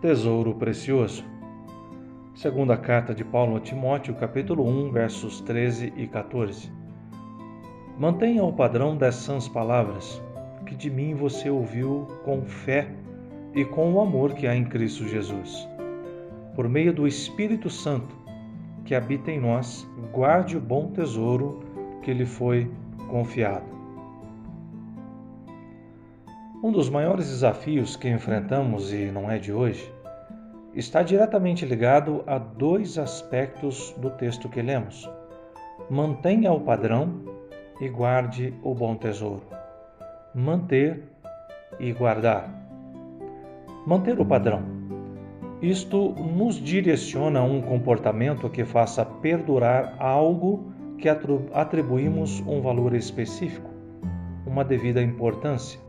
Tesouro precioso. Segunda carta de Paulo a Timóteo, capítulo 1, versos 13 e 14. Mantenha o padrão dessas palavras que de mim você ouviu com fé e com o amor que há em Cristo Jesus. Por meio do Espírito Santo que habita em nós, guarde o bom tesouro que lhe foi confiado. Um dos maiores desafios que enfrentamos, e não é de hoje, está diretamente ligado a dois aspectos do texto que lemos. Mantenha o padrão e guarde o bom tesouro. Manter e guardar. Manter o padrão. Isto nos direciona a um comportamento que faça perdurar algo que atribuímos um valor específico, uma devida importância.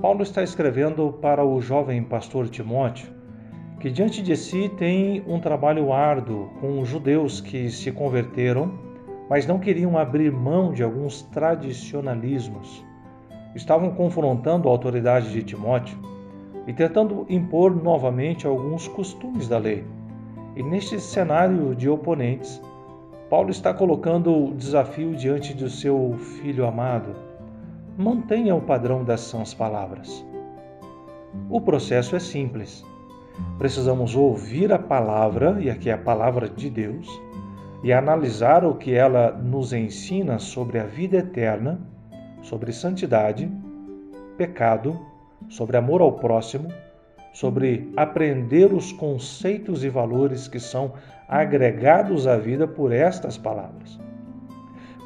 Paulo está escrevendo para o jovem pastor Timóteo, que diante de si tem um trabalho árduo com judeus que se converteram, mas não queriam abrir mão de alguns tradicionalismos. Estavam confrontando a autoridade de Timóteo e tentando impor novamente alguns costumes da lei. E neste cenário de oponentes, Paulo está colocando o desafio diante do seu filho amado. Mantenha o padrão dessas palavras. O processo é simples. Precisamos ouvir a palavra, e aqui é a palavra de Deus, e analisar o que ela nos ensina sobre a vida eterna, sobre santidade, pecado, sobre amor ao próximo, sobre aprender os conceitos e valores que são agregados à vida por estas palavras.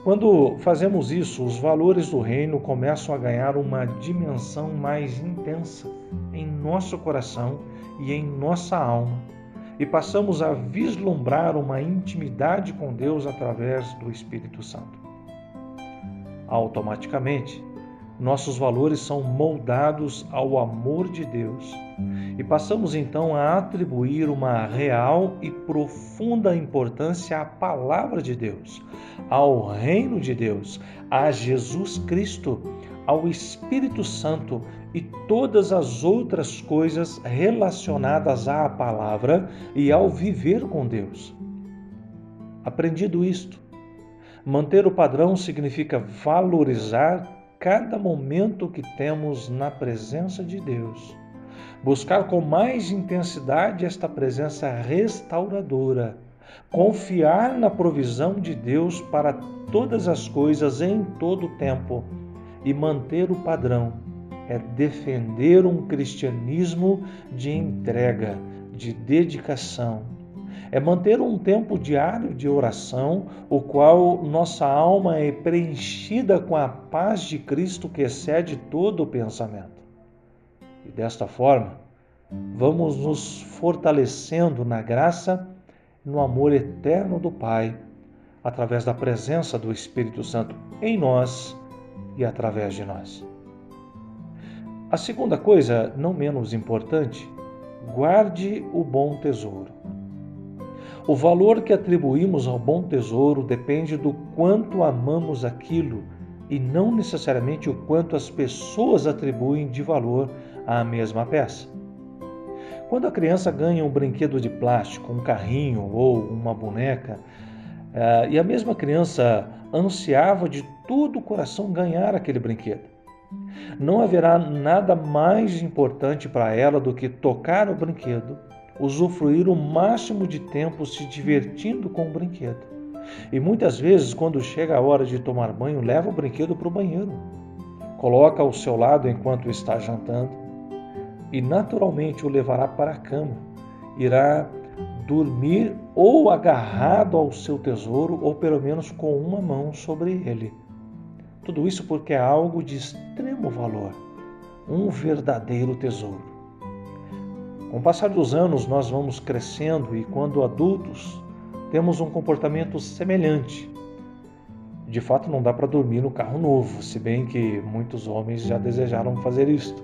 Quando fazemos isso, os valores do reino começam a ganhar uma dimensão mais intensa em nosso coração e em nossa alma, e passamos a vislumbrar uma intimidade com Deus através do Espírito Santo. Automaticamente, nossos valores são moldados ao amor de Deus e passamos então a atribuir uma real e profunda importância à palavra de Deus, ao reino de Deus, a Jesus Cristo, ao Espírito Santo e todas as outras coisas relacionadas à palavra e ao viver com Deus. Aprendido isto, manter o padrão significa valorizar cada momento que temos na presença de Deus. Buscar com mais intensidade esta presença restauradora. Confiar na provisão de Deus para todas as coisas em todo o tempo e manter o padrão é defender um cristianismo de entrega, de dedicação, é manter um tempo diário de oração, o qual nossa alma é preenchida com a paz de Cristo que excede todo o pensamento. E desta forma, vamos nos fortalecendo na graça e no amor eterno do Pai, através da presença do Espírito Santo em nós e através de nós. A segunda coisa, não menos importante, guarde o bom tesouro. O valor que atribuímos ao bom tesouro depende do quanto amamos aquilo e não necessariamente o quanto as pessoas atribuem de valor à mesma peça. Quando a criança ganha um brinquedo de plástico, um carrinho ou uma boneca, eh, e a mesma criança ansiava de todo o coração ganhar aquele brinquedo, não haverá nada mais importante para ela do que tocar o brinquedo usufruir o máximo de tempo se divertindo com o brinquedo. E muitas vezes, quando chega a hora de tomar banho, leva o brinquedo para o banheiro, coloca ao seu lado enquanto está jantando e naturalmente o levará para a cama. Irá dormir ou agarrado ao seu tesouro, ou pelo menos com uma mão sobre ele. Tudo isso porque é algo de extremo valor, um verdadeiro tesouro. Com o passar dos anos, nós vamos crescendo e, quando adultos, temos um comportamento semelhante. De fato, não dá para dormir no carro novo, se bem que muitos homens já desejaram fazer isto.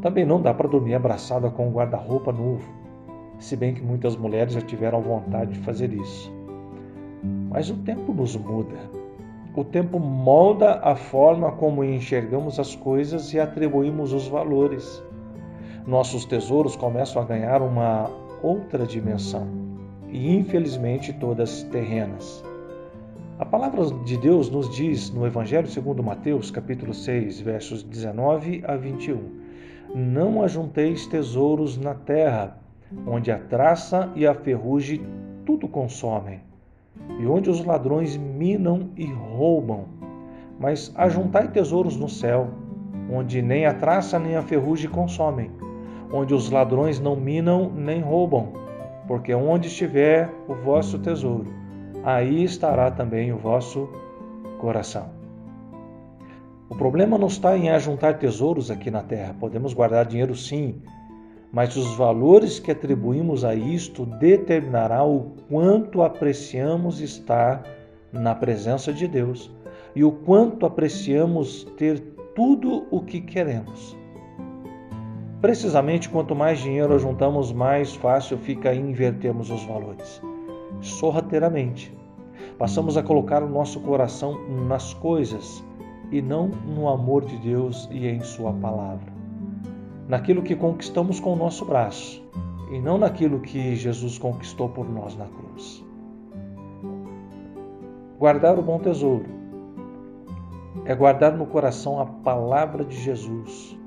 Também não dá para dormir abraçada com um guarda-roupa novo, se bem que muitas mulheres já tiveram vontade de fazer isso. Mas o tempo nos muda. O tempo molda a forma como enxergamos as coisas e atribuímos os valores. Nossos tesouros começam a ganhar uma outra dimensão e, infelizmente, todas terrenas. A palavra de Deus nos diz no Evangelho segundo Mateus, capítulo 6, versos 19 a 21: Não ajunteis tesouros na terra, onde a traça e a ferrugem tudo consomem, e onde os ladrões minam e roubam. Mas ajuntai tesouros no céu, onde nem a traça nem a ferrugem consomem, onde os ladrões não minam nem roubam, porque onde estiver o vosso tesouro, aí estará também o vosso coração. O problema não está em ajuntar tesouros aqui na terra. Podemos guardar dinheiro sim, mas os valores que atribuímos a isto determinará o quanto apreciamos estar na presença de Deus e o quanto apreciamos ter tudo o que queremos. Precisamente quanto mais dinheiro juntamos, mais fácil fica invertermos os valores. Sorrateiramente. Passamos a colocar o nosso coração nas coisas e não no amor de Deus e em Sua palavra naquilo que conquistamos com o nosso braço e não naquilo que Jesus conquistou por nós na cruz. Guardar o bom tesouro é guardar no coração a palavra de Jesus.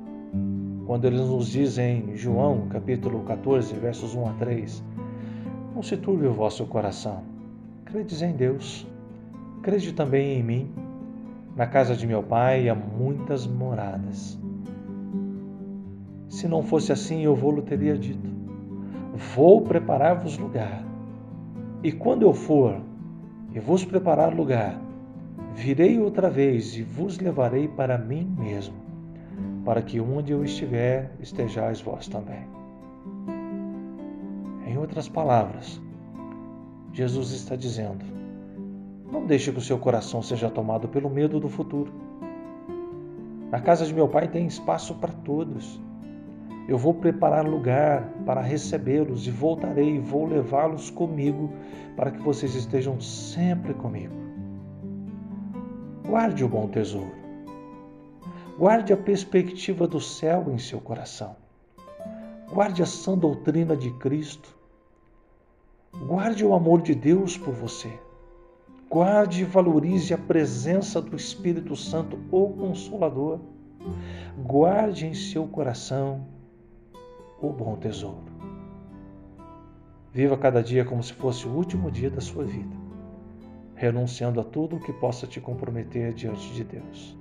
Quando ele nos diz em João, capítulo 14, versos 1 a 3, não se turbe o vosso coração. Credes em Deus, crede também em mim. Na casa de meu pai há muitas moradas. Se não fosse assim, eu vou-lhe teria dito: Vou preparar-vos lugar. E quando eu for e vos preparar lugar, virei outra vez e vos levarei para mim mesmo, para que onde eu estiver, estejais vós também. Em outras palavras, Jesus está dizendo: Não deixe que o seu coração seja tomado pelo medo do futuro. Na casa de meu pai tem espaço para todos. Eu vou preparar lugar para recebê-los e voltarei e vou levá-los comigo para que vocês estejam sempre comigo. Guarde o bom tesouro. Guarde a perspectiva do céu em seu coração. Guarde a sã doutrina de Cristo. Guarde o amor de Deus por você. Guarde e valorize a presença do Espírito Santo, o Consolador. Guarde em seu coração o bom tesouro. Viva cada dia como se fosse o último dia da sua vida, renunciando a tudo o que possa te comprometer diante de Deus.